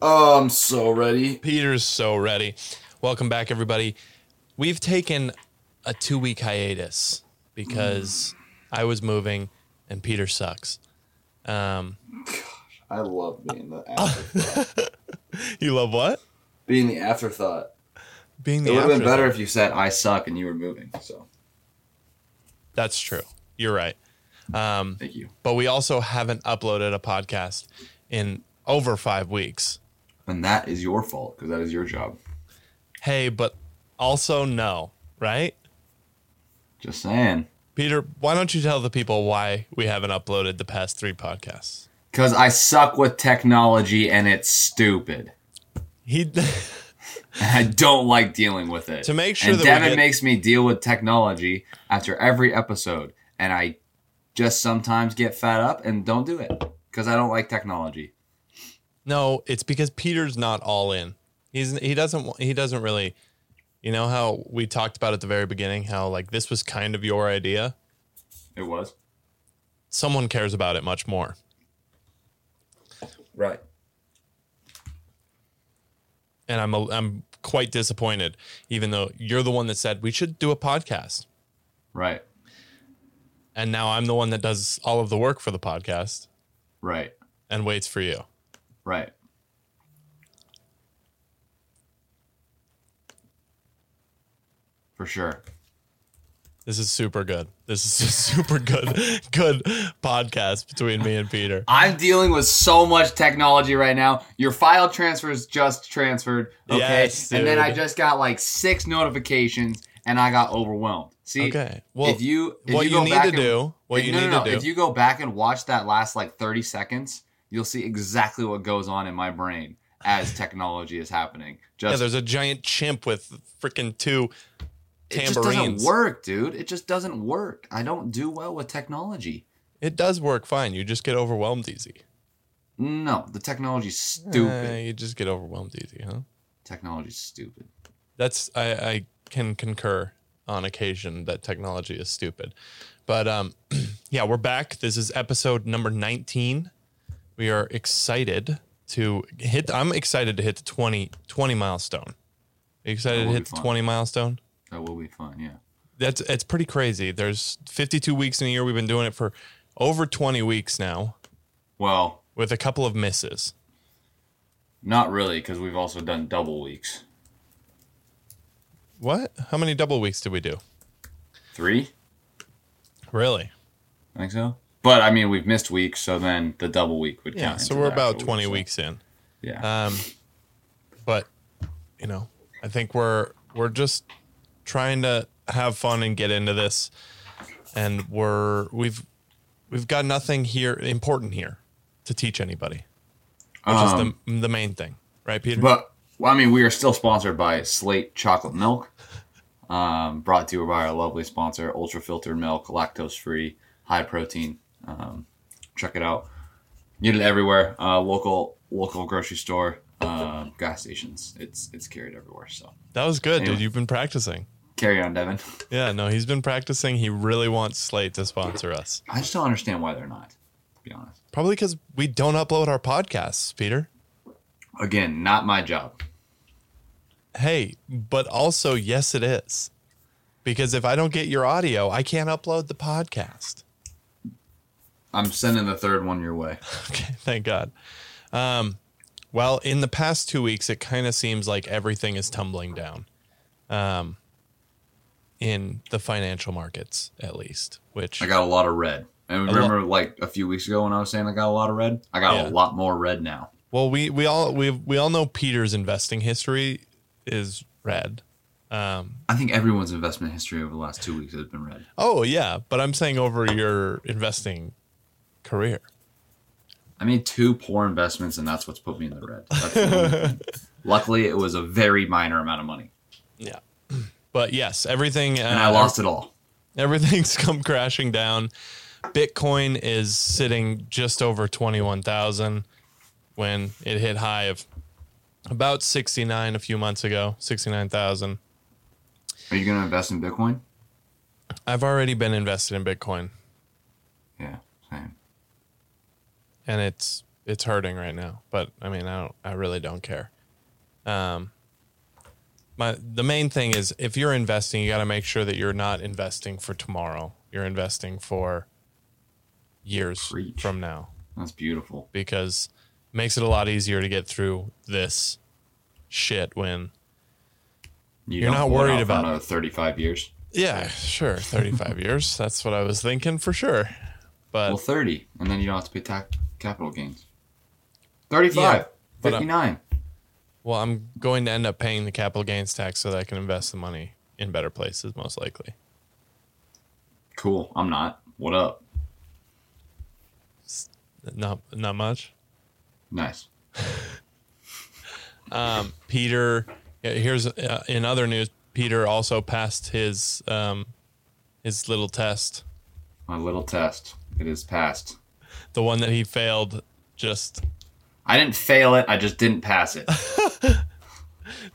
Oh, I'm so ready. Peter's so ready. Welcome back, everybody. We've taken a two week hiatus because I was moving and Peter sucks. Um, I love being the afterthought. you love what? being the afterthought. Being the It would have been better if you said I suck and you were moving. So That's true. You're right. Um, thank you. but we also haven't uploaded a podcast in over five weeks. And that is your fault because that is your job. Hey, but also no, right? Just saying. Peter, why don't you tell the people why we haven't uploaded the past three podcasts? Because I suck with technology and it's stupid. He I don't like dealing with it. To make sure and that Devin get- makes me deal with technology after every episode. And I just sometimes get fed up and don't do it because I don't like technology. No, it's because Peter's not all in. He's he doesn't he doesn't really you know how we talked about at the very beginning how like this was kind of your idea. It was. Someone cares about it much more. Right. And I'm a, I'm quite disappointed even though you're the one that said we should do a podcast. Right. And now I'm the one that does all of the work for the podcast Right. and waits for you. Right. For sure. This is super good. This is a super good good podcast between me and Peter. I'm dealing with so much technology right now. Your file transfers just transferred, okay? Yes, and then I just got like six notifications and I got overwhelmed. See, Okay. Well, if you if what you, you, go need back to and- do, what if- you no, need no, no. to do. If you go back and watch that last like 30 seconds, you'll see exactly what goes on in my brain as technology is happening. yeah, there's a giant chimp with freaking two tambourines. it just doesn't work, dude. It just doesn't work. I don't do well with technology. It does work fine. You just get overwhelmed easy. No, the technology's stupid. Uh, you just get overwhelmed easy, huh? Technology's stupid. That's I, I can concur on occasion that technology is stupid. But um yeah, we're back. This is episode number 19. We are excited to hit I'm excited to hit the 20 20 milestone. Are you excited to hit the fun. 20 milestone? That will be fun, yeah. That's it's pretty crazy. There's 52 weeks in a year. We've been doing it for over 20 weeks now Well, with a couple of misses. not really, because we've also done double weeks. What? How many double weeks did we do? Three, Really? I think so. But I mean, we've missed weeks, so then the double week would count. Yeah. So we're about 20 week, so- weeks in. Yeah. Um, but you know, I think we're we're just trying to have fun and get into this, and we're we've we've got nothing here important here to teach anybody, which Um, is the the main thing, right, Peter? But well, I mean, we are still sponsored by Slate Chocolate Milk. Um, brought to you by our lovely sponsor, Ultra Filtered Milk, lactose free, high protein. Um, check it out. Get it everywhere. Uh, local local grocery store, uh, gas stations. It's it's carried everywhere. So that was good, dude. You've been practicing. carry on, Devin. Yeah, no, he's been practicing. He really wants Slate to sponsor us. I just don't understand why they're not. To be honest. Probably because we don't upload our podcasts, Peter. Again, not my job. Hey, but also, yes, it is. Because if I don't get your audio, I can't upload the podcast. I'm sending the third one your way. Okay, thank God. Um, well, in the past two weeks, it kind of seems like everything is tumbling down um, in the financial markets, at least, which I got a lot of red. And remember, like a few weeks ago when I was saying I got a lot of red, I got Yeah. a lot more red now. Well, we we all we we all know Peter's investing history is red. Um, I think everyone's investment history over the last two weeks has been red. oh yeah, but I'm saying over your investing career. I made two poor investments, and that's what's put me in the red. That's the only thing. Luckily, it was a very minor amount of money, Yeah, but yes, everything. Uh, and I lost it all. Everything's come crashing down. Bitcoin is sitting just over 21,000 when it hit high of about 69 a few months ago, 69,000. Are you going to invest in Bitcoin? I've already been invested in Bitcoin Yeah, same. And it's it's hurting right now. But I mean, I don't. I really don't care. Um, my the main thing is if you're investing, you got to make sure that you're not investing for tomorrow. You're investing for years Preach. from now That's beautiful. because it makes it a lot easier to get through this shit when You You're don't not worried about- another 35 years. yeah sure 35 years that's what i was thinking for sure but Well, 30, and then you don't have to pay tax capital gains. 35, Yeah, I'm- 59. well i'm going to end up paying the capital gains tax so that i can invest the money in better places most likely Cool. I'm not. What up? not not much Nice. um peter here's uh, in other news peter also passed his um his little test My little test. It is passed. The one that he failed just I didn't fail it. I just didn't pass it. that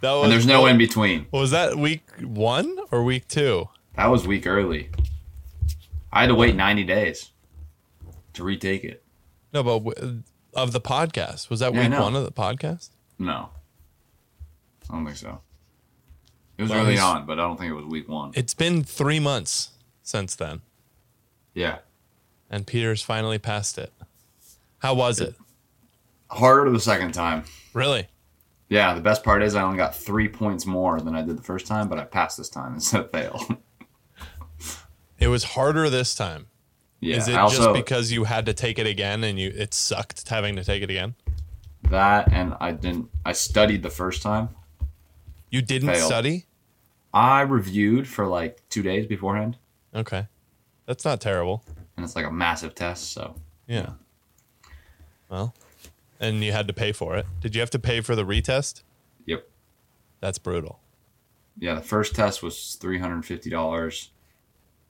was And there's no in between. was that week one or week two That was week early. I had to wait 90 days to retake it. no but w- of the podcast was that Yeah, week know. one of the podcast No. I don't think so. It was Well, early on, but I don't think it was week one. it's been three months since then yeah. And peter's finally passed it how was it Harder the second time. really Yeah, the best part is I only got three points more than I did the first time, but I passed this time instead of fail. it was harder this time yeah, Is it also, just because you had to take it again and you it sucked having to take it again? that and I didn't. I studied the first time. You didn't Failed. study? I reviewed for like two days beforehand, Okay. That's not terrible. And it's like a massive test. So Yeah. Well, and you had to pay for it. Did you have to pay for the retest? yep, That's brutal. yeah. The first test was three hundred and fifty dollars.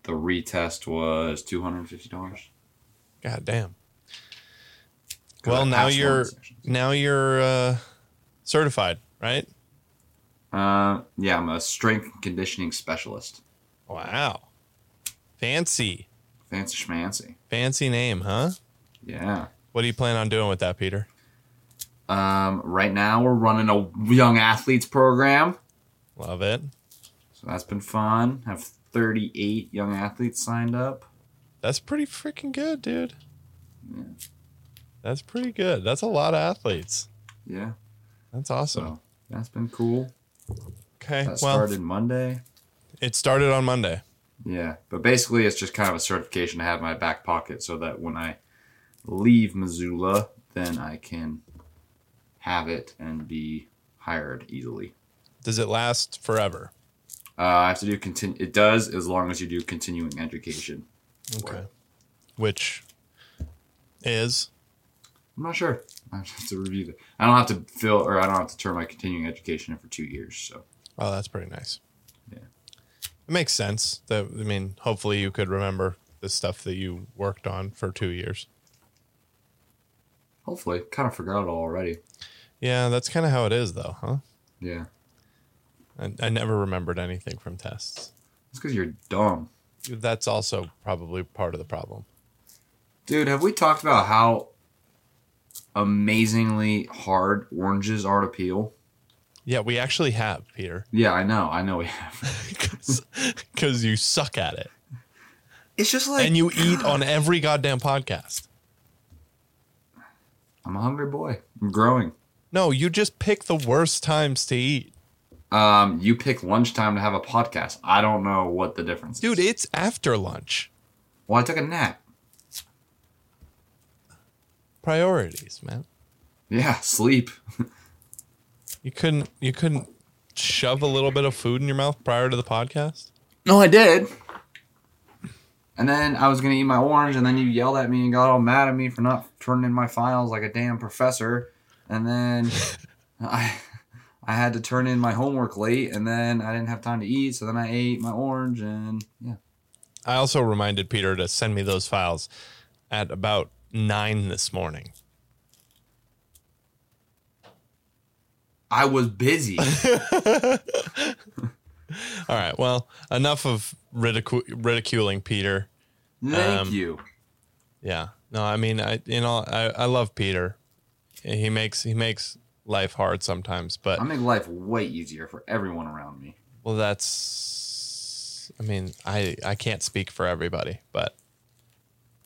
The retest was two hundred and fifty dollars. God damn. Well, now you're now you're uh, certified, right? Uh, yeah, I'm a strength conditioning specialist. Wow. Fancy. Fancy schmancy. Fancy name, huh? Yeah. What do you plan on doing with that, Peter? Um, right now we're running a young athletes program. Love it. So that's been fun. Have 38 young athletes signed up. That's pretty freaking good, dude. Yeah. That's pretty good. That's a lot of athletes. Yeah. That's awesome. So that's been cool. Okay. That well, started Monday. it started on Monday. Yeah. But basically it's just kind of a certification to have in my back pocket so that when I leave Missoula, then I can have it and be hired easily. Does it last forever? Uh, I have to do continue. It does as long as you do continuing education. Okay. Which is I'm not sure. I have to review it. I don't have to fill, or I don't have to turn my continuing education in for two years. So oh, that's pretty nice. It makes sense. That I mean, hopefully you could remember the stuff that you worked on for two years. hopefully, kind of forgot it all already. Yeah, that's kind of how it is, though, huh? Yeah, I, I never remembered anything from tests. it's because you're dumb, That's also probably part of the problem. dude. Have we talked about how amazingly hard oranges are to peel? Yeah, we actually have, Peter, Yeah, I know. I know we have. because you suck at it. It's just like and you eat on every goddamn podcast. I'm a hungry boy. I'm growing. No, you just pick the worst times to eat. Um, you pick lunchtime to have a podcast. I don't know what the difference is. Dude, it's after lunch. Well, I took a nap. Priorities, man. Yeah, sleep. You couldn't you couldn't shove a little bit of food in your mouth prior to the podcast? No, I did. And then I was gonna eat my orange, and then you yelled at me and got all mad at me for not turning in my files like a damn professor. And then I, I had to turn in my homework late, and then I didn't have time to eat, so then I ate my orange, and yeah. I also reminded Peter to send me those files at about nine this morning. I was busy. All right. Well, enough of ridicu- ridiculing Peter. Thank Um, you. Yeah. No, I mean, I you know, I, I love Peter. he makes he makes life hard sometimes, but I make life way easier for everyone around me. well, that's. I mean, I I can't speak for everybody, but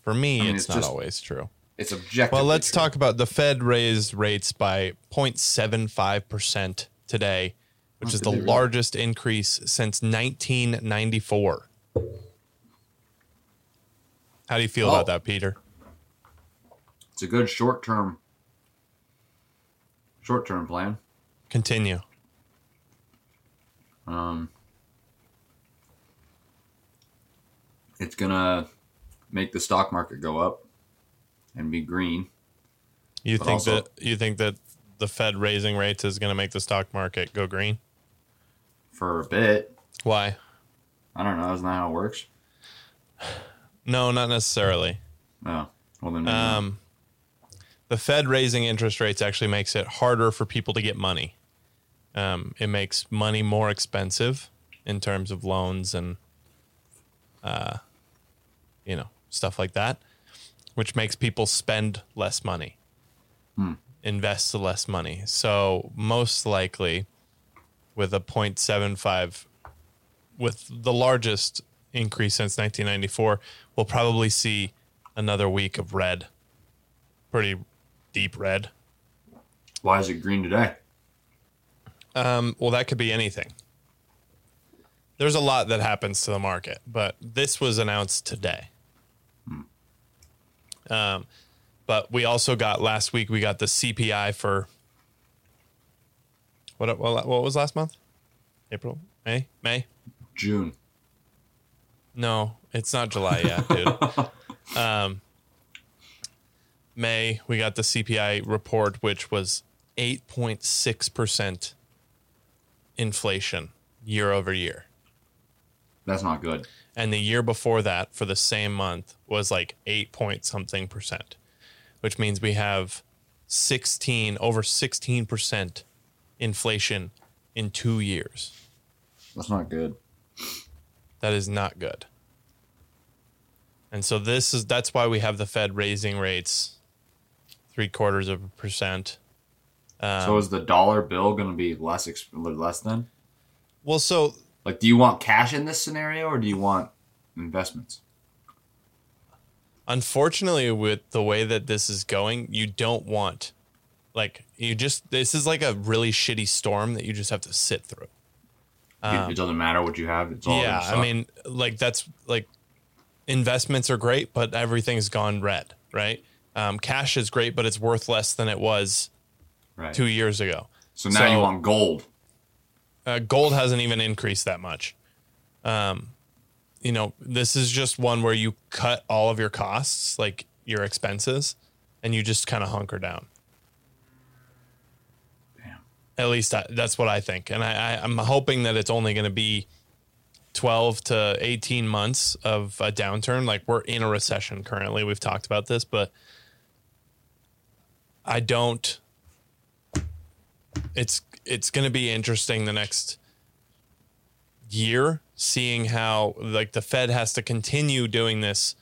for me, I mean, it's, it's not just- always true. It's objective. Well, let's talk about the Fed raised rates by 0.75 percent today, which Oh, is the really? largest increase since 1994. How do you feel Oh. about that, Peter? It's a good short term. Short term plan. Continue. Um, it's gonna make the stock market go up and be green. You But think also- that you think that the Fed raising rates is going to make the stock market go green? for a bit. Why? I don't know. That's not how it works? No, not necessarily. No. Well then. maybe. Um, the Fed raising interest rates actually makes it harder for people to get money. Um, it makes money more expensive in terms of loans and, uh, you know, stuff like that, which makes people spend less money, invest less money. So most likely, with a 0.75, with the largest increase since 1994, we'll probably see another week of red, pretty deep red. Why is it green today? Um, well, that could be anything. There's a lot that happens to the market, but this was announced today. Um, but we also got last week. We got the CPI for what? What, what was last month? April, May, May. June. No, it's not July yet, dude. um, May, we got the CPI report, which was 8.6% inflation year over year. That's not good. And the year before that, for the same month, was like 8 point something percent, which means we have 16, over 16% inflation in two years. That's not good. That is not good. And so this is that's why we have the Fed raising rates three quarters of a percent. Um, so is the dollar bill going to be less exp- less than? Well, so Like, do you want cash in this scenario or do you want investments? Unfortunately, with the way that this is going, you don't want like you just this is like a really shitty storm that you just have to sit through. it, it doesn't matter what you have. It's all. Um, yeah, I mean, like that's like investments are great, but everything's gone red, right? Um, cash is great, but it's worth less than it was right. two years ago. so now you want gold. Uh, gold hasn't even increased that much. Um, you know, this is just one where you cut all of your costs, like your expenses, and you just kind of hunker down. Damn. At least I, that's what I think, and I, I, I'm hoping that it's only going to be 12 to 18 months of a downturn. Like we're in a recession currently. We've talked about this, but I don't. It's it's going to be interesting the next year seeing how like the Fed has to continue doing this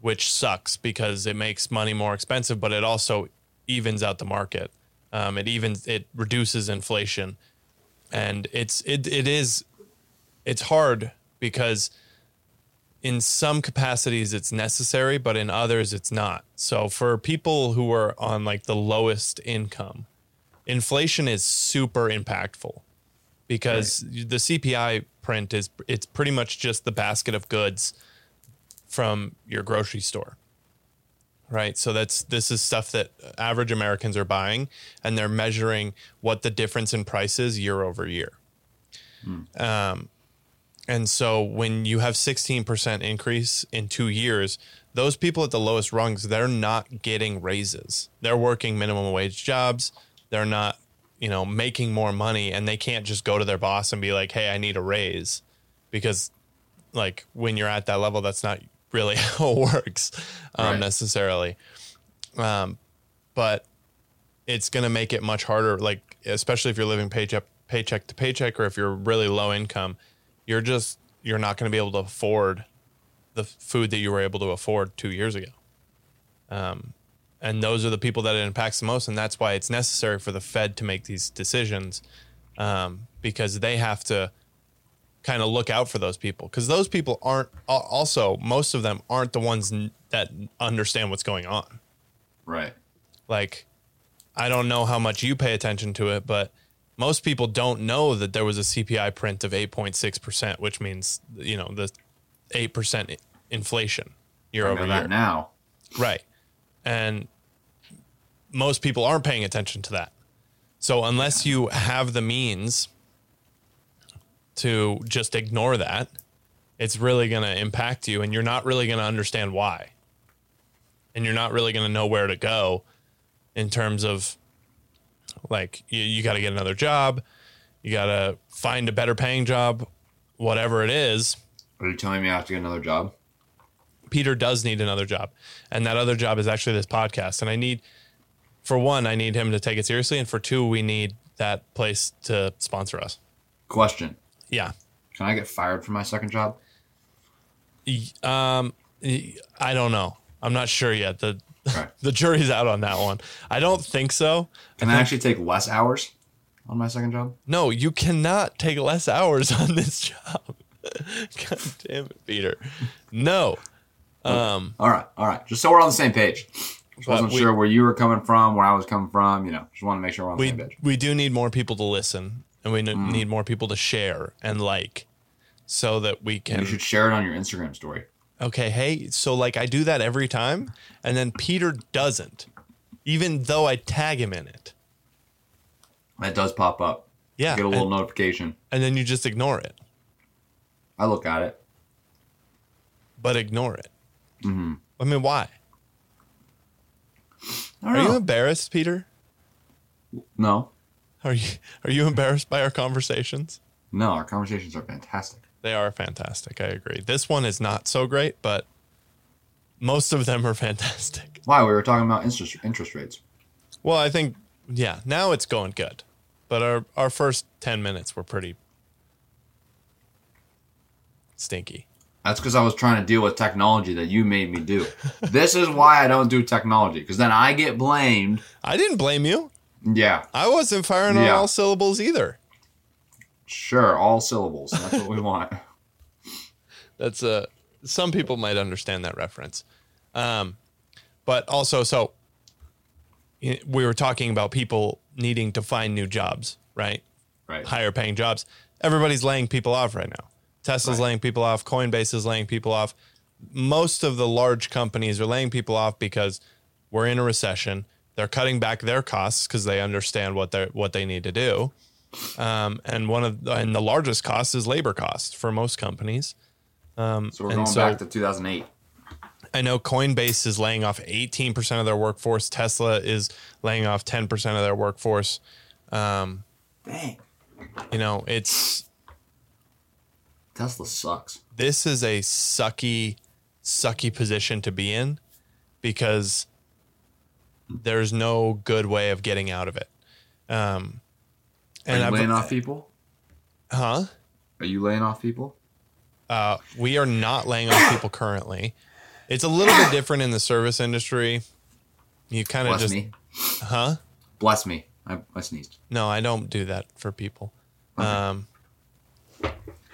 which sucks because it makes money more expensive but it also evens out the market. Um, it even it reduces inflation. And it's it, it is it's hard because in some capacities it's necessary but in others it's not. So for people who are on like the lowest income inflation is super impactful because the CPI print is it's pretty much just the basket of goods from your grocery store. Right? So that's this is stuff that average Americans are buying and they're measuring what the difference in price is year over year. Um and so when you have 16% increase in 2 years, those people at the lowest rungs, they're not getting raises. They're working minimum wage jobs. They're not, you know, making more money and they can't just go to their boss and be like, "Hey, I need a raise." Because like when you're at that level, that's not really how it works um, Right. necessarily. Um, but it's going to make it much harder like especially if you're living paycheck paycheck to paycheck or if you're really low income, you're just you're not going to be able to afford the food that you were able to afford 2 years ago. Um and those are the people that it impacts the most, and that's why it's necessary for the Fed to make these decisions, um, because they have to kind of look out for those people, because those people aren't also most of them aren't the ones that understand what's going on. Right. Like, I don't know how much you pay attention to it, but most people don't know that there was a CPI print of 8.6%, which means, you know, the 8% inflation year over year. now. Right. And most people aren't paying attention to that. So unless you have the means to just ignore that, it's really going to impact you and you're not really going to understand why. And you're not really going to know where to go in terms of like you, you got to get another job, you got to find a better paying job, whatever it is. Are you telling me I have to get another job? Peter does need another job. And that other job is actually this podcast. And I need, for one, I need him to take it seriously. And for two, we need that place to sponsor us. Question. Yeah. Can I get fired from my second job? Um, I don't know. I'm not sure yet. The, the jury's out on that one. I don't think so. Can I actually take less hours on my second job? No, you cannot take less hours on this job. God damn it, Peter. No. Um, All right, all right. Just so we're on the same page. Just wasn't we- sure where you were coming from, where I was coming from. You know, just want to make sure we're on the we same page. we do need more people to listen, and we n- need more people to share and like, so that we can. You should share it on your Instagram story. Okay, hey, so like I do that every time, and then Peter doesn't, even though I tag him in it. That does pop up. Yeah, Get a little and, notification. and then you just ignore it, I look at it. but ignore it. Mm-hmm. I mean, why? Are don't you embarrassed, Peter? no, Are you are you embarrassed by our conversations? no. Our conversations are fantastic. They are fantastic. I agree. This one is not so great, but most of them are fantastic. Why? We were talking about interest interest rates. Well, I think yeah, now it's going good. But our our first 10 minutes were pretty stinky. That's because I was trying to deal with technology that you made me do. this is why I don't do technology because then I get blamed. I didn't blame you. Yeah, I wasn't firing on all syllables either. sure. All syllables. That's what we want. That's a some people might understand that reference. Um, but also, so we were talking about people needing to find new jobs, right? Right. Higher paying jobs. Everybody's laying people off right now. Tesla's Right. laying people off. Coinbase is laying people off. Most of the large companies are laying people off because we're in a recession. They're cutting back their costs because they understand what they what they need to do. Um, and one of the, and the largest cost is labor cost for most companies. So we're And going so- back to 2008. I know Coinbase is laying off 18% of their workforce. Tesla is laying off 10% of their workforce. Dang. You know, it's Tesla sucks. this is a sucky, sucky position to be in because there's no good way of getting out of it. Um, Are and you I've, laying off people? huh? Are you laying off people? Uh, we are not laying off people currently. It's a little bit different in the service industry. You kind of just, me. huh? Bless me. I, I sneezed. No, I don't do that for people. Um,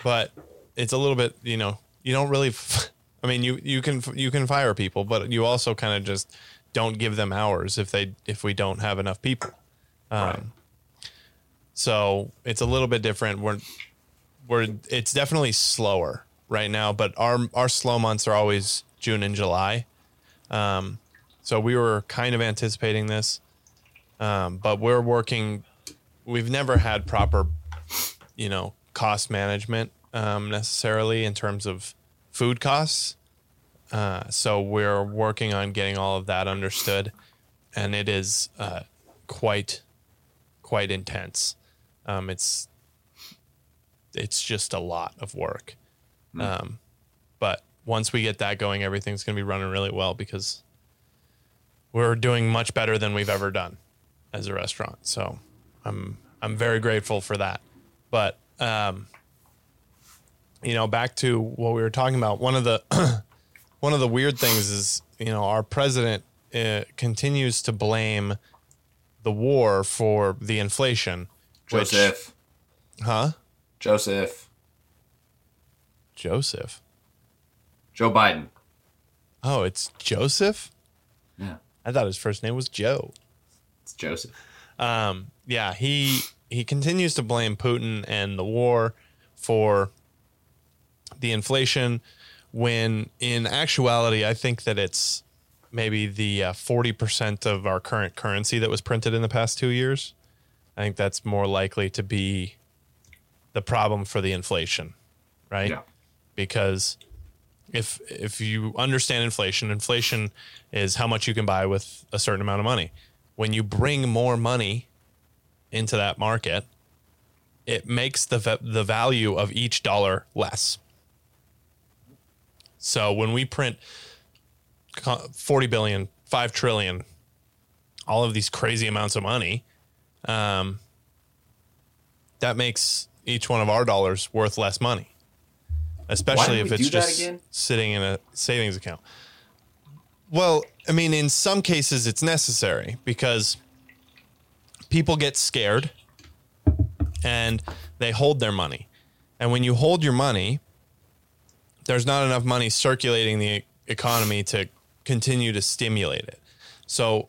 but it's a little bit, you know, you don't really. F- I mean, you you can you can fire people, but you also kind of just don't give them hours if they if we don't have enough people. Um, Right. So it's a little bit different. We're we're it's definitely slower right now, but our our slow months are always June and July. Um, so we were kind of anticipating this, um, but we're working. We've never had proper, you know, cost management um, necessarily in terms of food costs. Uh, so we're working on getting all of that understood, and it is uh, quite quite intense. Um, it's it's just a lot of work. Um, but once we get that going, everything's going to be running really well because we're doing much better than we've ever done as a restaurant. So I'm I'm very grateful for that. But um, you know, back to what we were talking about. One of the one of the weird things is you know our president uh, continues to blame the war for the inflation. which- Joseph. huh? Joseph. Joseph. Joe Biden. Oh, it's Joseph. Yeah, I thought his first name was Joe. it's Joseph. Um, yeah, he he continues to blame Putin and the war for the inflation. When in actuality, I think that it's maybe the uh, forty percent of our current currency that was printed in the past two years. I think that's more likely to be the problem for the inflation, right? Yeah. because if if you understand inflation, inflation is how much you can buy with a certain amount of money. When you bring more money into that market, it makes the the value of each dollar less. So when we print co- 40 billion, 5 trillion, all of these crazy amounts of money, um, that makes each one of our dollars worth less money especially if it's just sitting in a savings account. Well, I mean, in some cases it's necessary because people get scared and they hold their money. And when you hold your money, there's not enough money circulating the economy to continue to stimulate it. So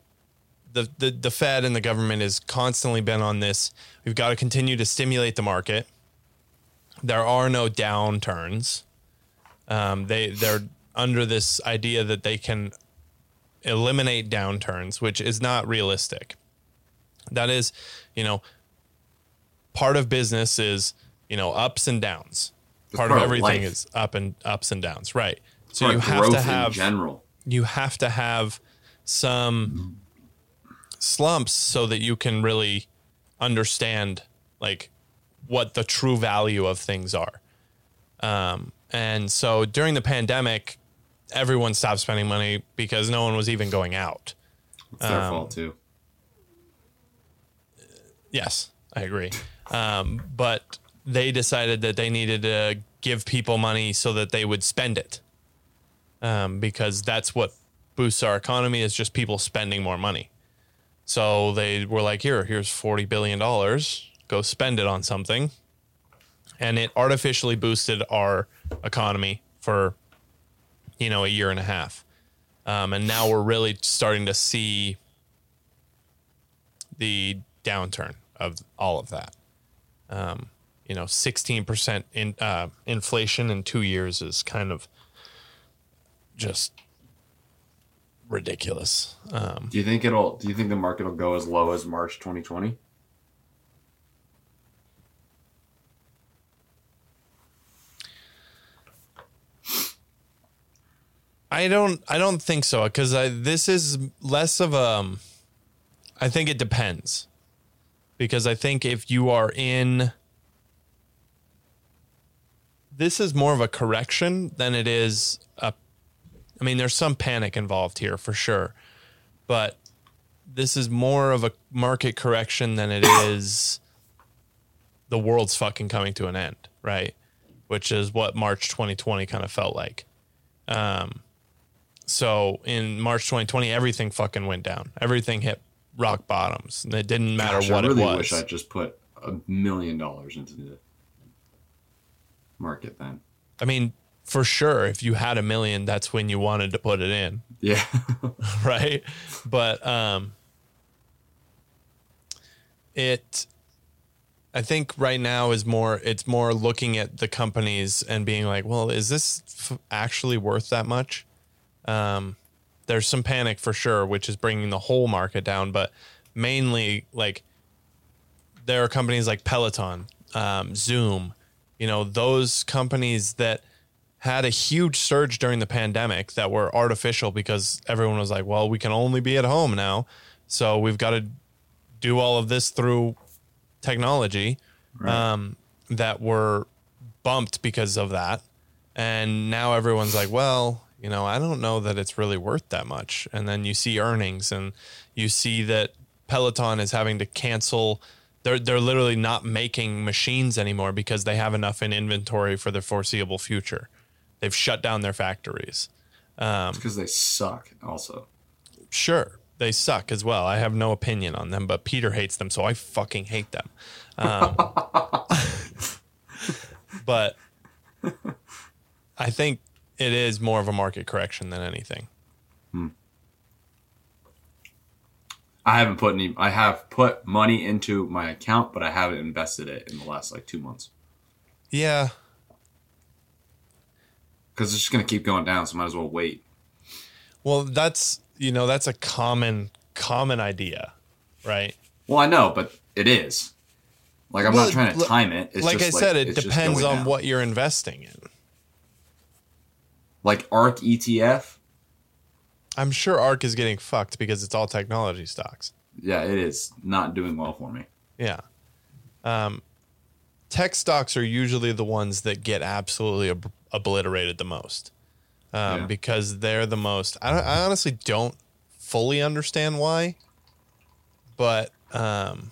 the, the the Fed and the government has constantly been on this. We've got to continue to stimulate the market. There are no downturns. Um, they they're under this idea that they can eliminate downturns, which is not realistic. That is, you know, part of business is you know ups and downs. Part, part of everything is up and ups and downs, right? So you have to have general. you have to have some slumps so that you can really understand like what the true value of things are. Um, and so during the pandemic, everyone stopped spending money because no one was even going out. It's their Um, fault too. Yes, I agree. Um, but they decided that they needed to give people money so that they would spend it. Um, because that's what boosts our economy is just people spending more money. So they were like, here, here's $40 billion. Go spend it on something. And it artificially boosted our economy for, you know, a year and a half. Um, and now we're really starting to see the downturn of all of that. Um, you know, sixteen percent in uh, inflation in two years is kind of just ridiculous. Um, Do you think it'll? Do you think the market will go as low as March 2020? I don't. I don't think so because this is less of a. um, I think it depends, because I think if you are in, this is more of a correction than it is a. I mean, there's some panic involved here for sure, but this is more of a market correction than it is the world's fucking coming to an end, right? Which is what March 2020 kind of felt like. Um, so in March 2020, everything fucking went down. Everything hit rock bottoms. And it didn't matter Gosh, what I really it was. I wish I just put a million dollars into the market then. I mean, for sure, if you had a million, that's when you wanted to put it in, Yeah. right? But um, it, I think right now is more. It's more looking at the companies and being like, well, is this f- actually worth that much? Um, there's some panic for sure, which is bringing the whole market down, but mainly like there are companies like Peloton, um, Zoom, you know, those companies that had a huge surge during the pandemic that were artificial because everyone was like, well, we can only be at home now. So we've got to do all of this through technology Right. um, that were bumped because of that. And now everyone's like, well, you know, I don't know that it's really worth that much. And then you see earnings and you see that Peloton is having to cancel. They're, they're literally not making machines anymore because they have enough in inventory for the foreseeable future. They've shut down their factories. because they suck also. sure, they suck as well. I have no opinion on them, but Peter hates them, so I fucking hate them. Um, but I think it is more of a market correction than anything. I haven't put any. I have put money into my account, but I haven't invested it in the last like two months Yeah, because it's just gonna keep going down. So might as well wait. well, that's you know that's a common common idea, right? Well, I know, but it is. Like I'm Well, not trying to l- time it. It's like I said, it depends on down. what you're investing in. Like ARK ETF. I'm sure ARK is getting fucked because it's all technology stocks. Yeah, it is not doing well for me. Yeah. Um, tech stocks are usually the ones that get absolutely ob- obliterated the most um, Yeah. because they're the most. I, I honestly don't fully understand why, but um,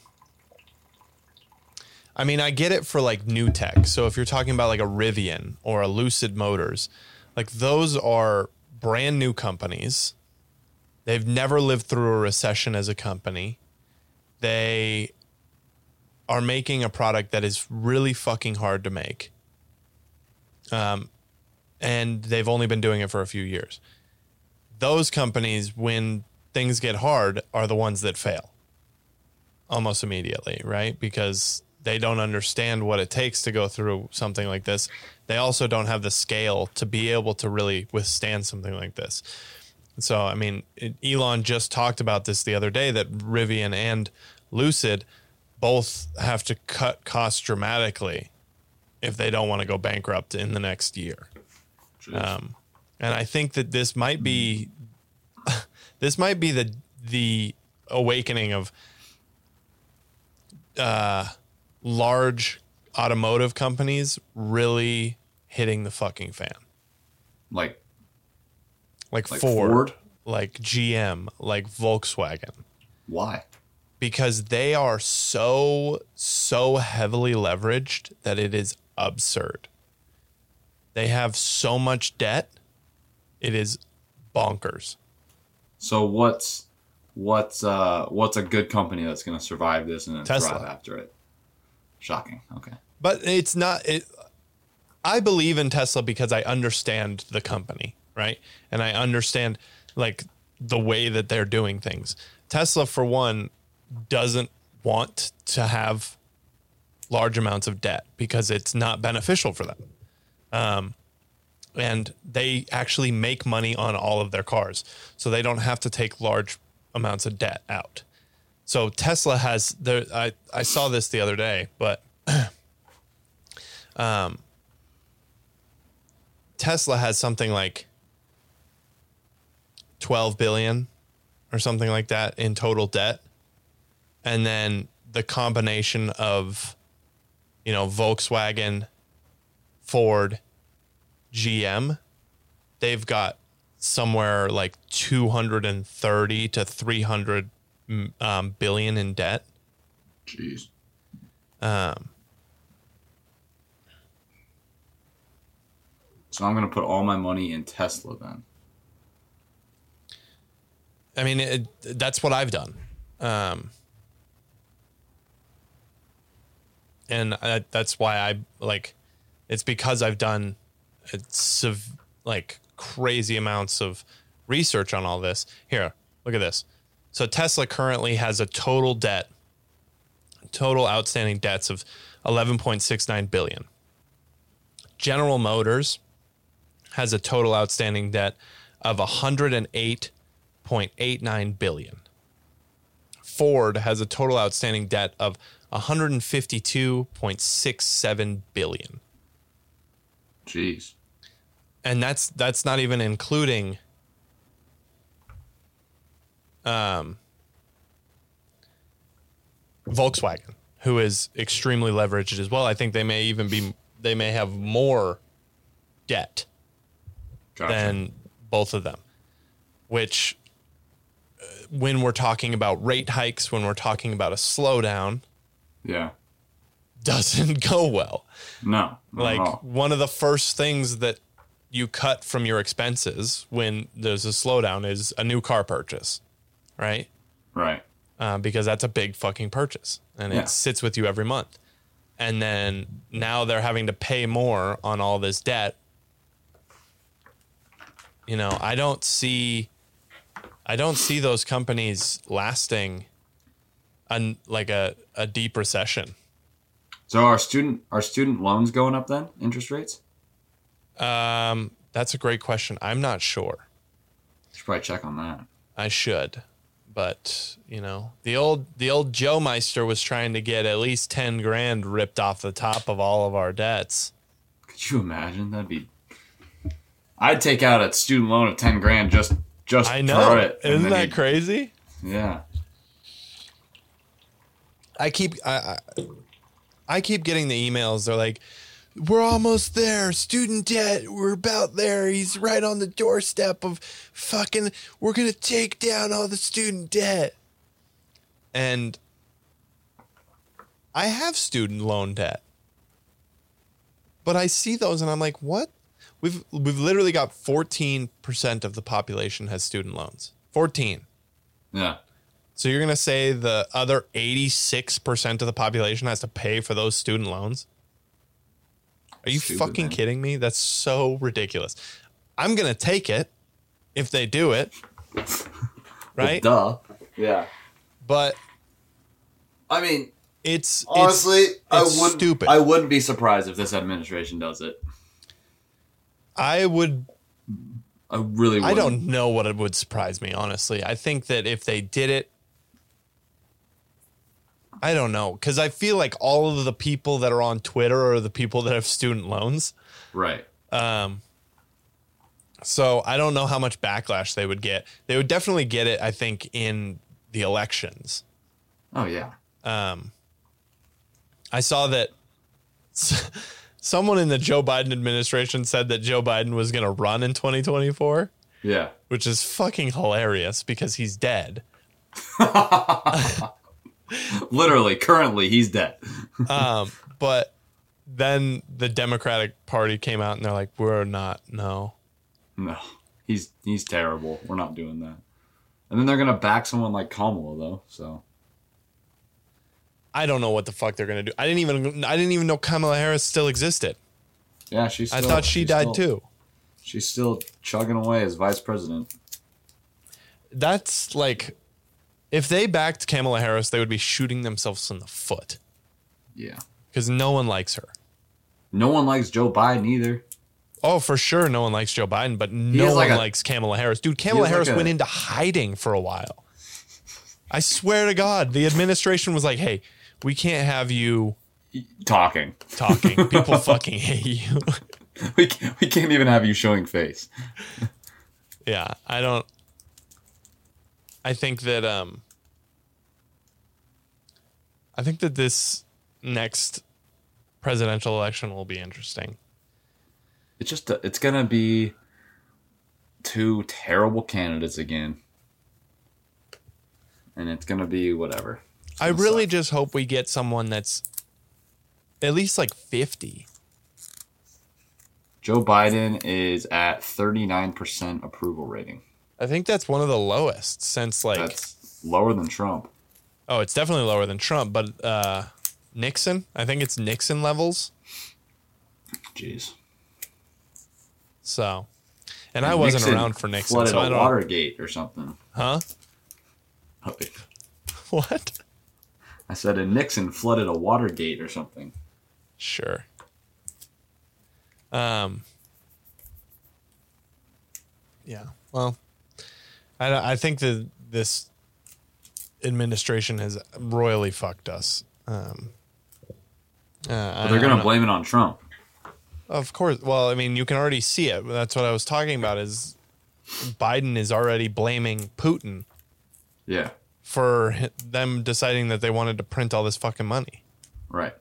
I mean, I get it for like new tech. So if you're talking about like a Rivian or a Lucid Motors, like those are brand new companies. They've never lived through a recession as a company. They are making a product that is really fucking hard to make. Um, and they've only been doing it for a few years. Those companies, when things get hard, are the ones that fail almost immediately, right? Because they don't understand what it takes to go through something like this. They also don't have the scale to be able to really withstand something like this. So, I mean, it- Elon just talked about this the other day that Rivian and Lucid both have to cut costs dramatically if they don't want to go bankrupt in the next year. Um, and I think that this might be this might be the the awakening of uh, large automotive companies really hitting the fucking fan, like like, like Ford, Ford. like GM, like Volkswagen. Why? because they are so so heavily leveraged that it is absurd. They have so much debt, it is bonkers. So what's what's uh what's a good company that's going to survive this and then Tesla. thrive after it? Shocking. Okay. But it's not it I believe in Tesla because I understand the company, right? And I understand like the way that they're doing things. Tesla for one doesn't want to have large amounts of debt because it's not beneficial for them. Um, and they actually make money on all of their cars, so they don't have to take large amounts of debt out. So Tesla has there. I I saw this the other day, but um, Tesla has something like twelve billion or something like that in total debt, and then the combination of you know Volkswagen, Ford, GM, they've got somewhere like 230 to 300 mm, um, billion in debt. Jeez. Um, So I'm going to put all my money in Tesla then. I mean, it, that's what I've done. Um, and I, that's why I like it's because I've done it's sev- like crazy amounts of research on all this. Here, look at this. So Tesla currently has a total debt, total outstanding debts of 11.69 billion. General Motors has a total outstanding debt of 108.89 billion. Ford has a total outstanding debt of 152.67 billion. Jeez. And that's that's not even including um Volkswagen, who is extremely leveraged as well. I think they may even be they may have more debt Gotcha. than both of them. Which, uh, when we're talking about rate hikes, when we're talking about a slowdown, yeah. doesn't go well. No. Like one of the first things that you cut from your expenses when there's a slowdown is a new car purchase, right? Right. Uh, because that's a big fucking purchase and Yeah. it sits with you every month. And then now they're having to pay more on all this debt. You know, I don't see I don't see those companies lasting an like a, a deep recession. So are student are student loans going up then? Interest rates? Um, that's a great question. I'm not sure. Should probably check on that. I should. But, you know, the old the old Joe Meister was trying to get at least 10 grand ripped off the top of all of our debts. Could you imagine? That'd be. I'd take out a student loan of ten grand just just I for know. it. and Isn't that crazy? Yeah. I keep I, I I keep getting the emails. They're like, "We're almost there. Student debt. We're about there. He's right on the doorstep of fucking. We're gonna take down all the student debt." And I have student loan debt, but I see those and I'm like, "What?" We've we've literally got 14 percent of the population has student loans. 14. Yeah. So you're gonna say the other 86 percent of the population has to pay for those student loans? Are you Stupid, fucking man. kidding me? That's so ridiculous. I'm gonna take it if they do it, right? Duh. Yeah. But I mean, it's honestly, it's, I wouldn't. stupid. I wouldn't be surprised if this administration does it. I would. I really. Wouldn't. I don't know what it would surprise me. Honestly, I think that if they did it. I don't know because I feel like all of the people that are on Twitter are the people that have student loans. Right. Um, so I don't know how much backlash they would get. They would definitely get it, I think, in the elections. Oh yeah. Um, I saw that someone in the Joe Biden administration said that Joe Biden was going to run in 2024, Yeah. which is fucking hilarious because he's dead. Literally, currently, he's dead. Um, but then the Democratic Party came out and they're like, "We're not. No, No, he's he's terrible. We're not doing that. And then they're gonna back someone like Kamala though. So I don't know what the fuck they're gonna do. I didn't even I didn't even know Kamala Harris still existed. yeah, she's. I thought she died still- too. She's still chugging away as vice president. That's like, if they backed Kamala Harris, they would be shooting themselves in the foot Yeah. because no one likes her. No one likes Joe Biden either. Oh, for sure, no one likes Joe Biden, but no one like a- likes Kamala Harris. Dude, Kamala is like Harris a- went into hiding for a while. I swear to God, the administration was like, "Hey, we can't have you Talking. talking. People fucking hate you." We we can't even have you showing face. Yeah, I don't. I think that um. I think that this next presidential election will be interesting. It's just a, it's gonna be two terrible candidates again, and it's gonna be whatever. It's I really suck. just hope we get someone that's at least like fifty. Joe Biden is at thirty nine percent approval rating. I think that's one of the lowest since like That's lower than Trump. oh, it's definitely lower than Trump, but uh, Nixon. I think it's Nixon levels. Jeez. So, and I wasn't Nixon around for Nixon, Flooded so I don't. Watergate or something. Huh? Oh. What? I said a Nixon flooded a Watergate or something. Sure. Um. Yeah. Well, I I think that this administration has royally fucked us. Um. uh, But they're gonna blame it on Trump. Of course. Well, I mean, you can already see it. That's what I was talking about. Is Biden is already blaming Putin Yeah. for them deciding that they wanted to print all this fucking money. Right.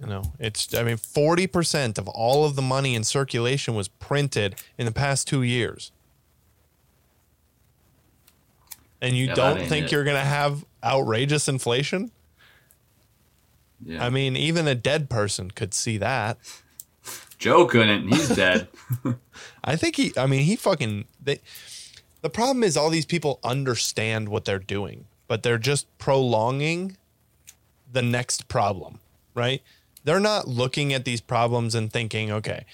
You know, it's I mean, forty percent of all of the money in circulation was printed in the past two years. And you Yeah, don't think it. you're gonna have outrageous inflation? Yeah. I mean, even a dead person could see that. Joe couldn't. He's dead. I think he. I mean, he fucking. They, the problem is all these people understand what they're doing, but they're just prolonging the next problem, right? They're not looking at these problems and thinking, okay,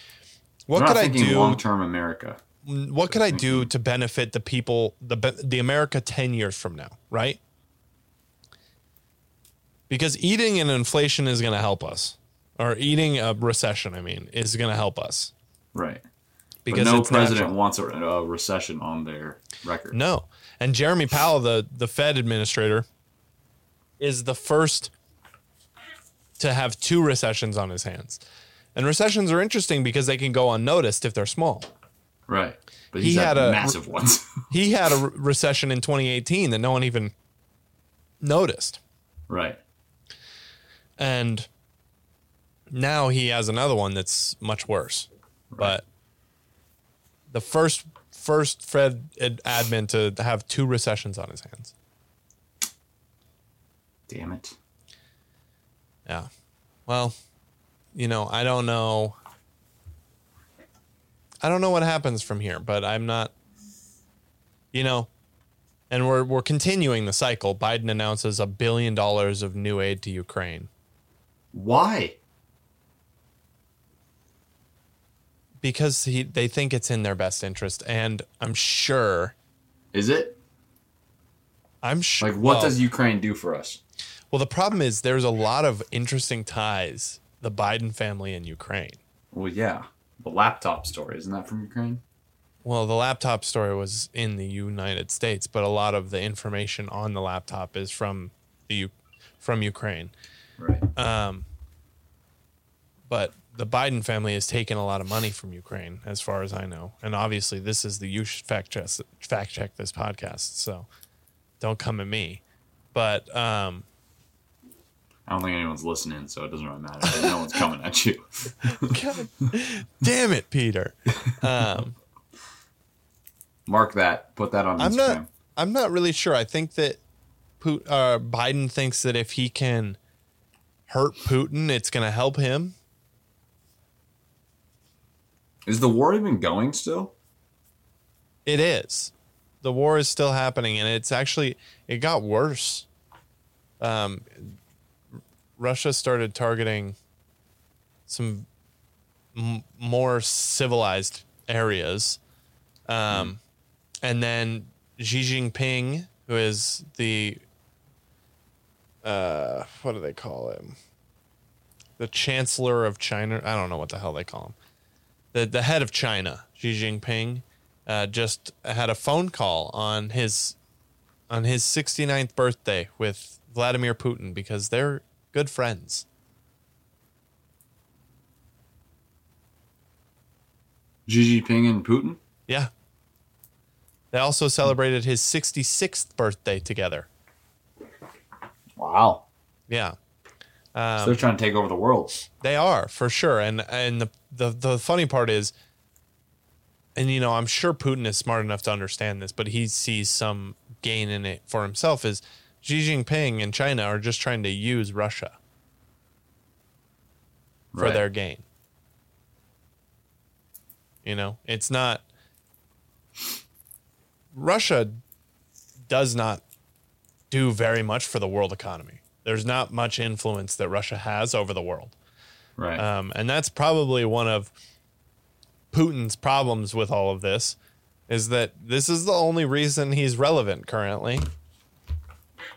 what could I do? long term America. What could I do mm-hmm. to benefit the people, the the America ten years from now, right? Because eating an inflation is going to help us, or eating a recession, I mean, is going to help us. Right. Because but no president natural. wants a, a recession on their record. No. And Jeremy Powell, the, the Fed administrator, is the first to have two recessions on his hands. And recessions are interesting because they can go unnoticed if they're small. Right. But He had had, a- massive ones. He had a re- recession in 2018 that no one even noticed. right. And now he has another one that's much worse. But the first first Fed admin to have two recessions on his hands. Damn it. Yeah. Well, you know, I don't know. I don't know what happens from here, but I'm not you know, and we're we're continuing the cycle. Biden announces a billion dollars of new aid to Ukraine Why? because he they think it's in their best interest and I'm sure Is it? I'm sure Like, what well, does Ukraine do for us? Well, the problem is there's a lot of interesting ties the Biden family in Ukraine. Well, yeah. The laptop story, isn't that from Ukraine? Well, the laptop story was in the United States, but a lot of the information on the laptop is from the U- from Ukraine. Right. Um, but the Biden family has taken a lot of money from Ukraine, as far as I know. And obviously, this is the you should fact check fact check this podcast, so don't come at me. But um, I don't think anyone's listening, so it doesn't really matter. no one's coming at you. God damn it, Peter. Um, Mark that. Put that on I'm Instagram. not. I'm not really sure. I think that Put, uh, Biden thinks that if he can hurt Putin, it's going to help him. Is the war even going still? It is. The war is still happening, and it's actually it got worse. Um, Russia started targeting some m- more civilized areas, um, and then Xi Jinping, who is the uh, what do they call him? The Chancellor of China. I don't know what the hell they call him. The the head of China, Xi Jinping, uh, just had a phone call on his on his 69th birthday with Vladimir Putin because they're good friends. Xi Jinping and Putin? Yeah. They also celebrated his 66th birthday together. Wow. Yeah. so they're trying to take over the world. They are for sure, and and the, the the funny part is, and you know, I'm sure Putin is smart enough to understand this, but he sees some gain in it for himself. Is Xi Jinping and China are just trying to use Russia for Right. their gain. You know, it's not Russia does not do very much for the world economy. There's not much influence that Russia has over the world. Right. Um, and that's probably one of Putin's problems with all of this is that this is the only reason he's relevant currently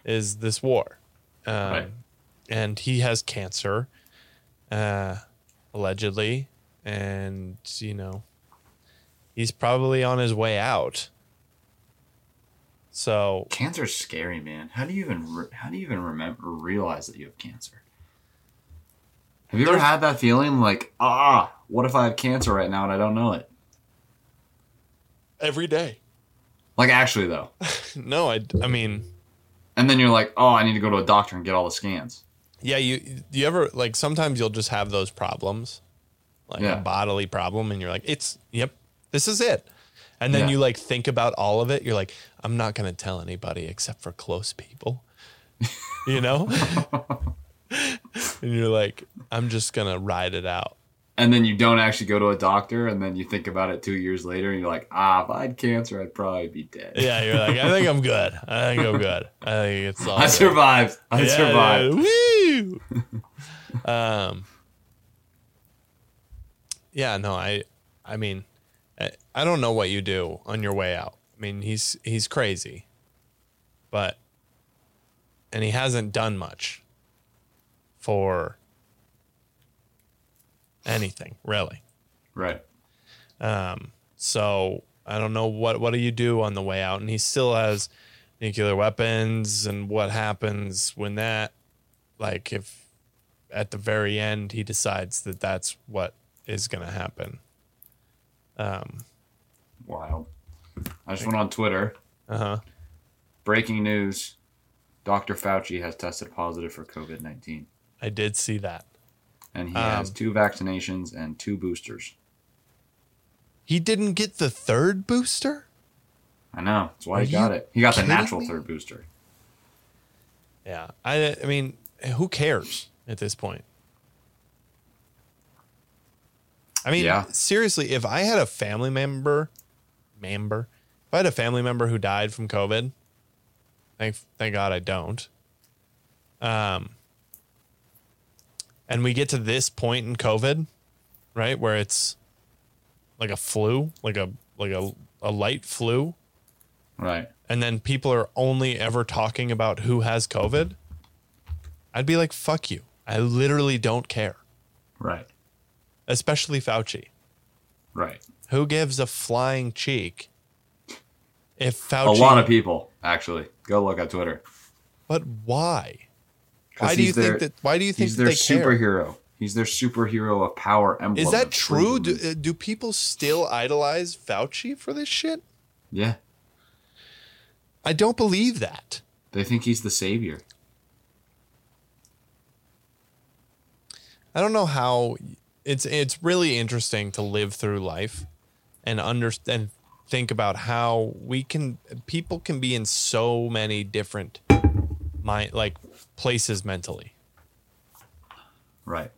is this war. Um, Right. And he has cancer, uh, allegedly. And, you know, he's probably on his way out. So Cancer's scary, man. How do you even re- how do you even remember realize that you have cancer? Have you ever had that feeling like, ah, what if I have cancer right now and I don't know it? every day. Like actually though. No, I, I mean, And then you're like, oh, I need to go to a doctor and get all the scans. Yeah, you you ever like sometimes you'll just have those problems, like Yeah. a bodily problem, and you're like, it's yep, this is it. And then Yeah. you like think about all of it. You're like, I'm not gonna tell anybody except for close people, you know. and you're like, I'm just gonna ride it out, and then you don't actually go to a doctor, and then you think about it two years later, and you're like, ah, if I had cancer, I'd probably be dead. Yeah, you're like, I think I'm good. I think I'm good. I think it's all. I good. survived. I Yeah, survived. yeah, Woo! um. Yeah, no, I, I mean, I, I don't know what you do on your way out. I mean, he's he's crazy, but, and he hasn't done much. For. Anything really. Right. Um, so I don't know what what do you do on the way out, and he still has nuclear weapons, and what happens when that, like, if at the very end he decides that that's what is going to happen. Um. Wild. I just went on Twitter. Uh huh. Breaking news: Dr. Fauci has tested positive for COVID nineteen, I did see that. And he has Um, two vaccinations and two boosters. He didn't get the third booster. I know. That's why Are he got it. He got the natural me? third booster. Yeah. I I mean, who cares at this point? I mean, Yeah. seriously, if I had a family member, member, if I had a family member who died from COVID, thank thank God I don't. Um, and we get to this point in COVID, right, where it's like a flu, like a like a a light flu, Right. and then people are only ever talking about who has COVID, I'd be like, fuck you. I literally don't care, Right. especially Fauci. Right. Who gives a flying cheek if Fauci. A lot of people, actually. Go look at Twitter. But why? Why do you he's think that? Why do you think He's their they care? superhero. He's their superhero of power emblem. Is that true? Do, uh, do people still idolize Fauci for this shit? yeah. I don't believe that. They think he's the savior. I don't know how it's it's really interesting to live through life and understand think about how we can people can be in so many different mind like places mentally. Right.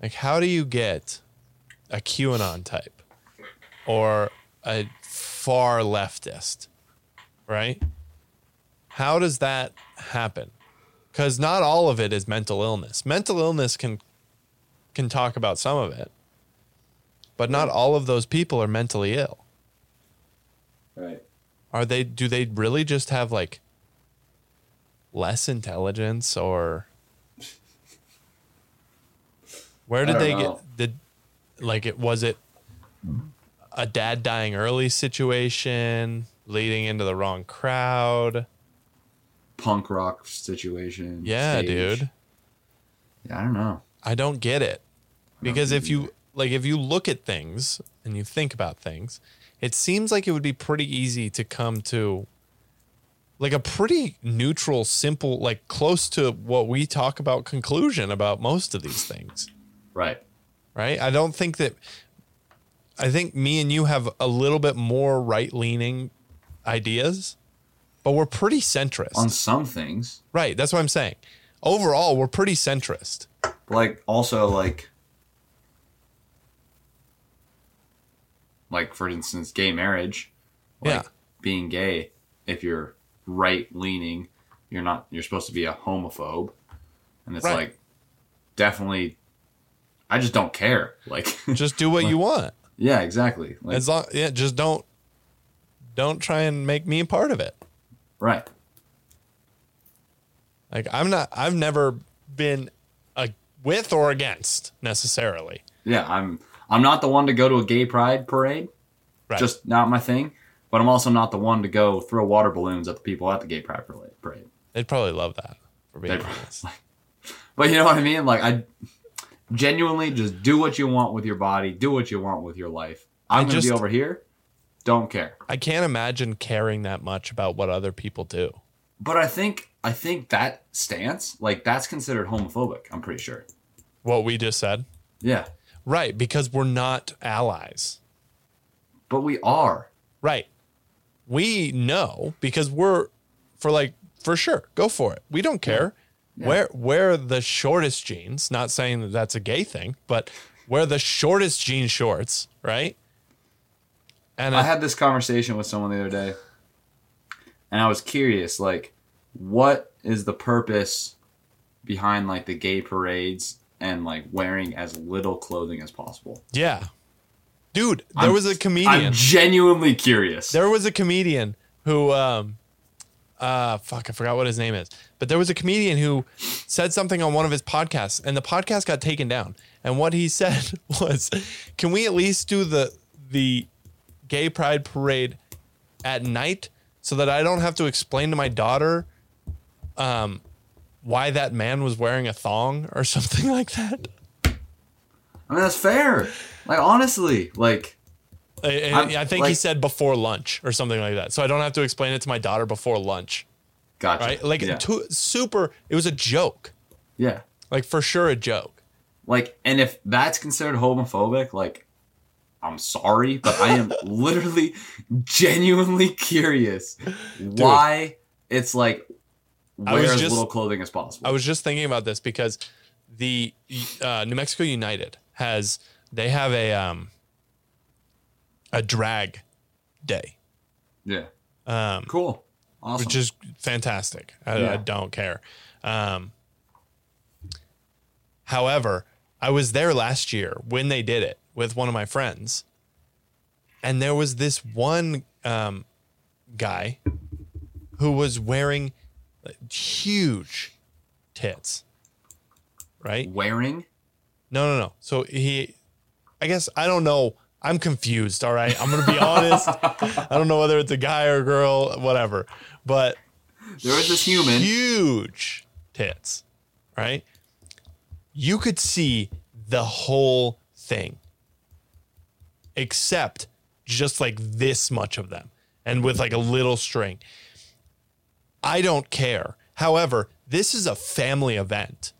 Like how do you get a QAnon type or a far leftist, right? How does that happen? Cuz not all of it is mental illness. Mental illness can can talk about some of it. But not all of those people are mentally ill. Right. Are they do they really just have like less intelligence or where did they know. get did like it was it a dad dying early situation leading into the wrong crowd? Punk rock situation. Yeah, stage. dude. Yeah, I don't know. I don't get it. Because if you like if you look at things and you think about things, it seems like it would be pretty easy to come to like a pretty neutral, simple, like close to what we talk about conclusion about most of these things. Right. Right? I don't think that I think me and you have a little bit more right leaning ideas, but we're pretty centrist. On some things. right. That's what I'm saying. Overall, we're pretty centrist. Like also like like for instance, gay marriage. Like Yeah. being gay, if you're right leaning, you're not you're supposed to be a homophobe. And it's Right. like definitely I just don't care. Like Just do what you want. Yeah, exactly. Like, As long, yeah, just don't, don't try and make me a part of it. right. Like I'm not, I've never been a with or against necessarily. Yeah, I'm I'm not the one to go to a gay pride parade. Right. Just not my thing. But I'm also not the one to go throw water balloons at the people at the gay pride parade. They'd probably love that. For being They'd- But you know what I mean? Like I genuinely just do what you want with your body, do what you want with your life. I'm I gonna just- be over here. Don't care. I can't imagine caring that much about what other people do. But I think I think that stance, like that's considered homophobic, I'm pretty sure. What we just said, Yeah. Right? Because we're not allies, But we are. right? We know because we're for like for sure. Go for it. We don't care. wear wear the shortest jeans. Not saying that that's a gay thing, but wear the shortest jean shorts, right? And I I, had this conversation with someone the other day, and I was curious, like, what is the purpose behind like the gay parades and like wearing as little clothing as possible? yeah, dude, there I'm- was a comedian. I'm genuinely curious. there was a comedian who um uh fuck i forgot what his name is but there was a comedian who said something on one of his podcasts and the podcast got taken down and what he said was can we at least do the the gay pride parade at night so that i don't have to explain to my daughter um why that man was wearing a thong or something like that I mean, that's fair. Like, honestly, like, I, I think he said before lunch or something like that so i don't have to explain it to my daughter before lunch gotcha. right? Like yeah. too, super. It was a joke, yeah. like for sure a joke. Like, and if that's considered homophobic, like, I'm sorry, but I am literally genuinely curious why it's like wear was as just- little clothing as possible. I was just thinking about this because the uh, New Mexico United has they have a um a drag day, yeah. um, Cool. Awesome. which is fantastic. I, I don't care. Um, however, I was there last year when they did it with one of my friends, and there was this one um, guy who was wearing like, huge tits. Right? Wearing? No, no, no. So he, I guess I don't know. I'm confused. All right, I'm gonna be honest. I don't know whether it's a guy or a girl, whatever. But There was this human. huge tits, right? You could see the whole thing, except just like this much of them, and with like a little string. I don't care. However, this is a family event.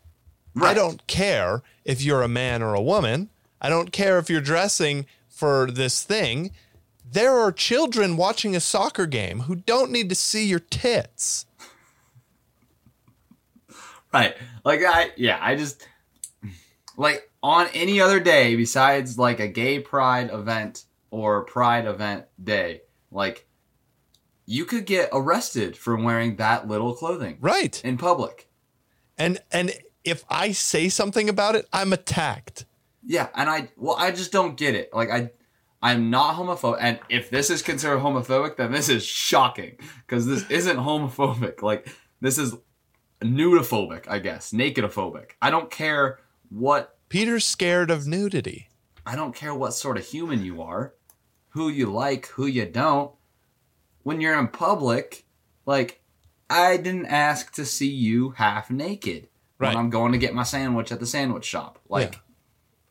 I don't care if you're a man or a woman. I don't care if you're dressing for this thing. There are children watching a soccer game who don't need to see your tits. Right. Like I yeah, I just like on any other day besides like a gay pride event or pride event day, like you could get arrested for wearing that little clothing Right. in public. And and if I say something about it, I'm attacked. Yeah, and I well I just don't get it. Like I I'm not homophobic and if this is considered homophobic, then this is shocking because this isn't homophobic. Like this is nudophobic, I guess, nakedophobic. I don't care what Peter's scared of nudity. I don't care what sort of human you are, who you like, who you don't. When you're in public, like, I didn't ask to see you half naked Right. when I'm going to get my sandwich at the sandwich shop. Like,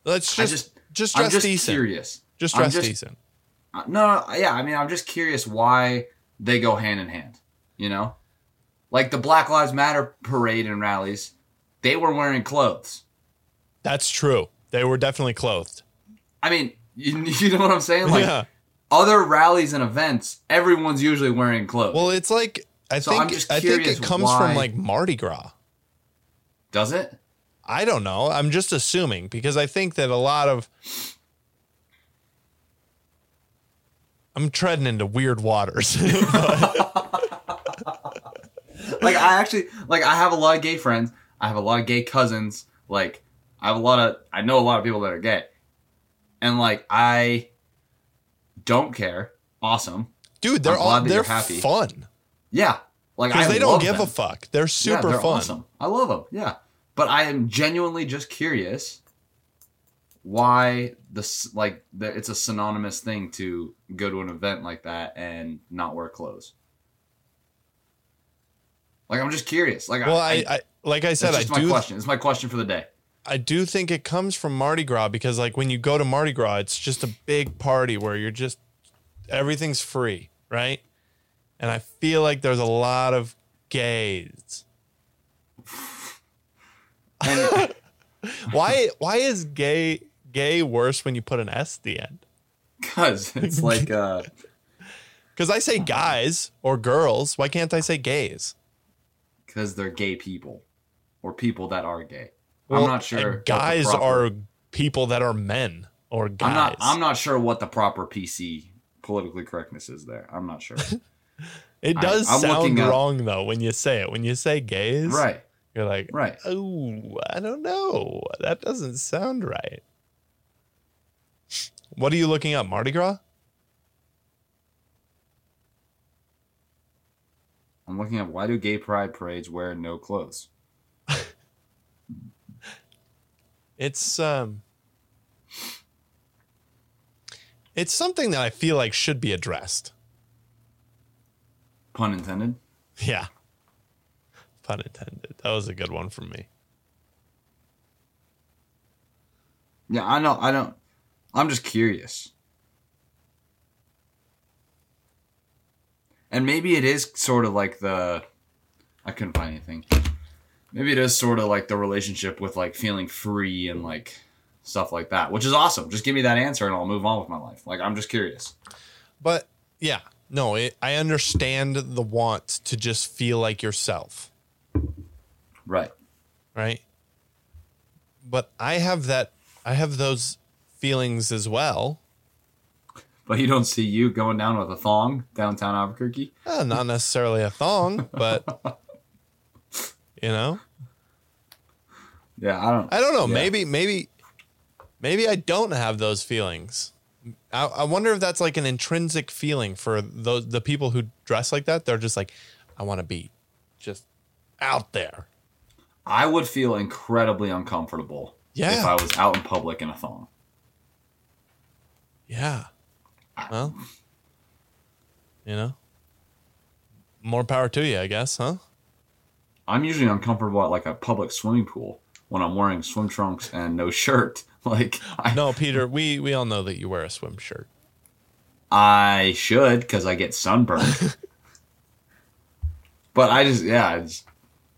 Let's I just just, just, I'm just decent. curious. Just dress just- decent. Uh, No, no, yeah, I mean, I'm just curious why they go hand in hand. You know, like the Black Lives Matter parade and rallies, they were wearing clothes. That's true. They were definitely clothed. I mean, you, you know what I'm saying? Like yeah. Other rallies and events, everyone's usually wearing clothes. Well, it's like I So think I think it comes from like Mardi Gras. Does it? I don't know. I'm just assuming because I think that a lot of I'm treading into weird waters. like I actually like I have a lot of gay friends. I have a lot of gay cousins. Like I have a lot of I know a lot of people that are gay. And like I don't care. Awesome. Dude, they're all they're happy. fun Yeah. Like I because they don't give them. a fuck. They're super yeah, they're fun. Awesome. I love them. Yeah. But I am genuinely just curious why this like the, it's a synonymous thing to go to an event like that and not wear clothes. Like I'm just curious. Like Well, I, I, I like I said, I my do question. It's my question for the day. I do think it comes from Mardi Gras because like when you go to Mardi Gras, it's just a big party where you're just everything's free, right? And I feel like there's a lot of gays. Why why is gay gay worse when you put an S at the end? because it's like uh Because I say guys or girls. Why can't I say gays? because they're gay people. or people that are gay. Well, I'm not sure. Guys proper- are people that are men or guys. I'm not. I'm not sure what the proper PC politically correctness is there. I'm not sure. it does I'm sound looking up- wrong though when you say it. When you say gays, right. You're like, Right. oh, I don't know. That doesn't sound right. What are you looking up? Mardi Gras? I'm looking at why do gay pride parades wear no clothes? It's um It's something that I feel like should be addressed. Pun intended. Yeah. Pun intended. That was a good one from me. Yeah, I know. I don't. I'm just curious. And maybe it is sort of like the. I couldn't find anything. Maybe it is sort of like the relationship with like feeling free and like stuff like that, which is awesome. Just give me that answer and I'll move on with my life. Like I'm just curious. But yeah, no, it, I understand the want to just feel like yourself. Right. right? But I have that I have those feelings as well. But you don't see you going down with a thong downtown Albuquerque. Uh, not necessarily a thong, but you know, Yeah, I don't. I don't know. Yeah. Maybe, maybe, maybe I don't have those feelings. I, I wonder if that's like an intrinsic feeling for those the people who dress like that. They're just like, I want to be just out there. I would feel incredibly uncomfortable Yeah. if I was out in public in a thong. Yeah. Well, you know, more power to you, I guess, huh? I'm usually uncomfortable at like a public swimming pool when I'm wearing swim trunks and no shirt. Like I, No, Peter, we we all know that you wear a swim shirt. I should because I get sunburned. but I just yeah, it's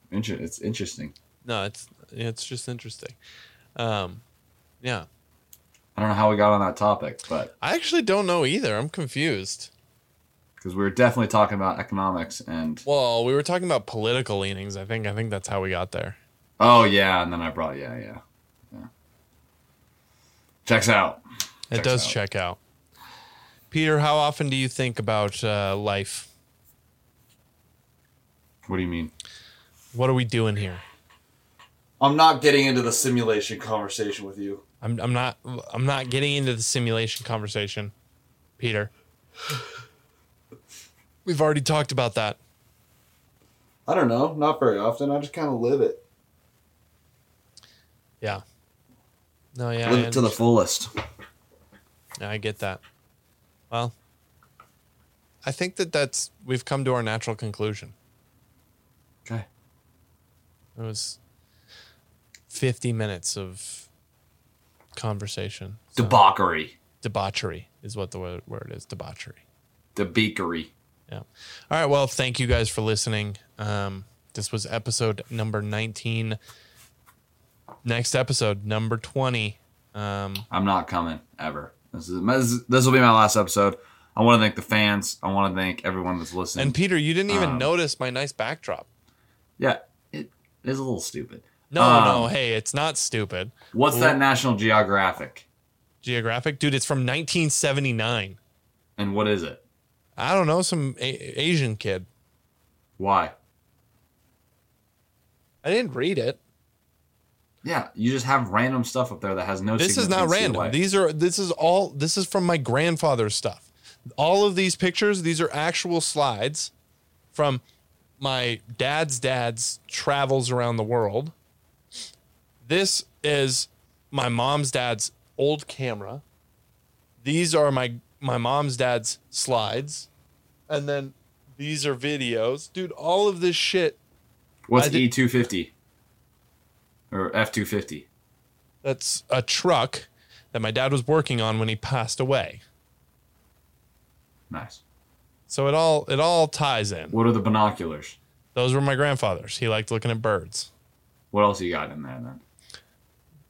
inter- it's interesting. No, it's it's just interesting. Um, yeah, I don't know how we got on that topic, but I actually don't know either. I'm confused. Because we were definitely talking about economics and Well, we were talking about political leanings. I think I think that's how we got there. oh yeah, and then I brought yeah yeah yeah. Checks out. It does out. check out. Peter, how often do you think about uh, life? What do you mean? What are we doing here? I'm not getting into the simulation conversation with you. I'm I'm not I'm not getting into the simulation conversation, Peter. We've already talked about that. I don't know, not very often. I just kind of live it. Yeah. No, yeah. live it to the fullest. Yeah, I get that. Well, I think that that's we've come to our natural conclusion. Okay. It was 50 minutes of conversation. So, Debauchery. debauchery is what the word, word is. Debauchery. Debeakery. Yeah. All right. Well, thank you guys for listening. Um, this was episode number 19. Next episode, number 20. Um, I'm not coming ever. This is this will be my last episode. I want to thank the fans. I want to thank everyone that's listening. and Peter, you didn't even Um, notice my nice backdrop. yeah, it is a little stupid. No, Um, no. Hey, it's not stupid. What's that National Geographic? Geographic, dude. It's from 1979. And what is it? I don't know, some a- Asian kid. Why? I didn't read it. Yeah, you just have random stuff up there that has no. This is not significance to your random. life. These are this is all this is from my grandfather's stuff. All of these pictures, these are actual slides from my dad's dad's travels around the world. This is my mom's dad's old camera. These are my my mom's dad's slides. And then these are videos. Dude, all of this shit What's E two fifty or F two fifty? that's a truck that my dad was working on when he passed away. Nice. So it all it all ties in. What are the binoculars? Those were my grandfather's. He liked looking at birds. What else you got in there then?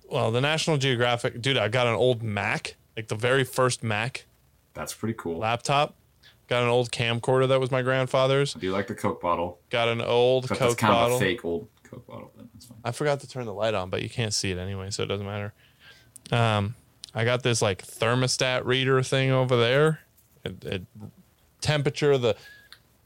Well, the National Geographic, dude, I got an old Mac, like the very first Mac That's pretty cool. laptop. Got an old camcorder that was my grandfather's. I do like the Coke bottle, Got an old Coke that's kind bottle. of a fake old Coke bottle, but that's fine. I forgot to turn the light on, but you can't see it anyway, so it doesn't matter. Um, I got this like thermostat reader thing over there. It, it, temperature, the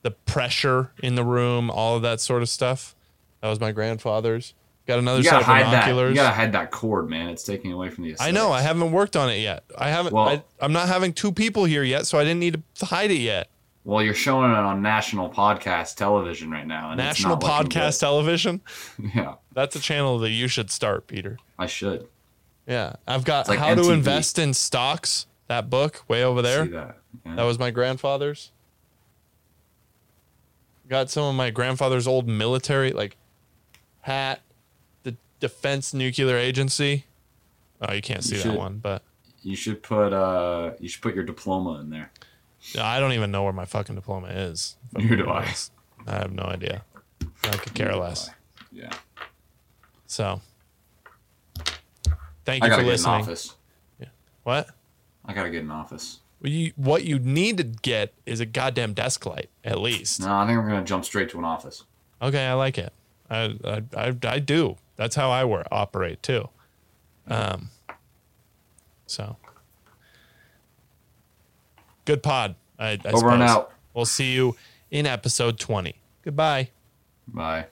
the pressure in the room, all of that sort of stuff. That was my grandfather's. Got another You set of hide that. binoculars. You gotta hide that cord, man. It's taking away from the. I know. I haven't worked on it yet. I haven't. Well- I, I'm not having two people here yet, so I didn't need to hide it yet. Well, you're showing it on national podcast television right now. And it's National podcast television. Yeah, That's a channel that you should start, Peter. I should Yeah, I've got like How to Invest in Stocks. That book way over there. see that. Yeah. That was my grandfather's. Got some of my grandfather's old military, like hat, Defense Nuclear Agency. Oh, you can't see You that one, but you should put uh, you should put your diploma in there. I don't even know where my fucking diploma is. I'm Neither do I. I have no idea. I could care less. Yeah, So, thank I you gotta for get an listening. office. What? I gotta get an office. Well, you, what you need to get is a goddamn desk light, at least. No, I think we're gonna jump straight to an office. Okay, I like it. I I I, I do. That's how I work operate too. Um. So. Good pod. I, I Over and out. We'll see you in episode twenty. Goodbye. Bye.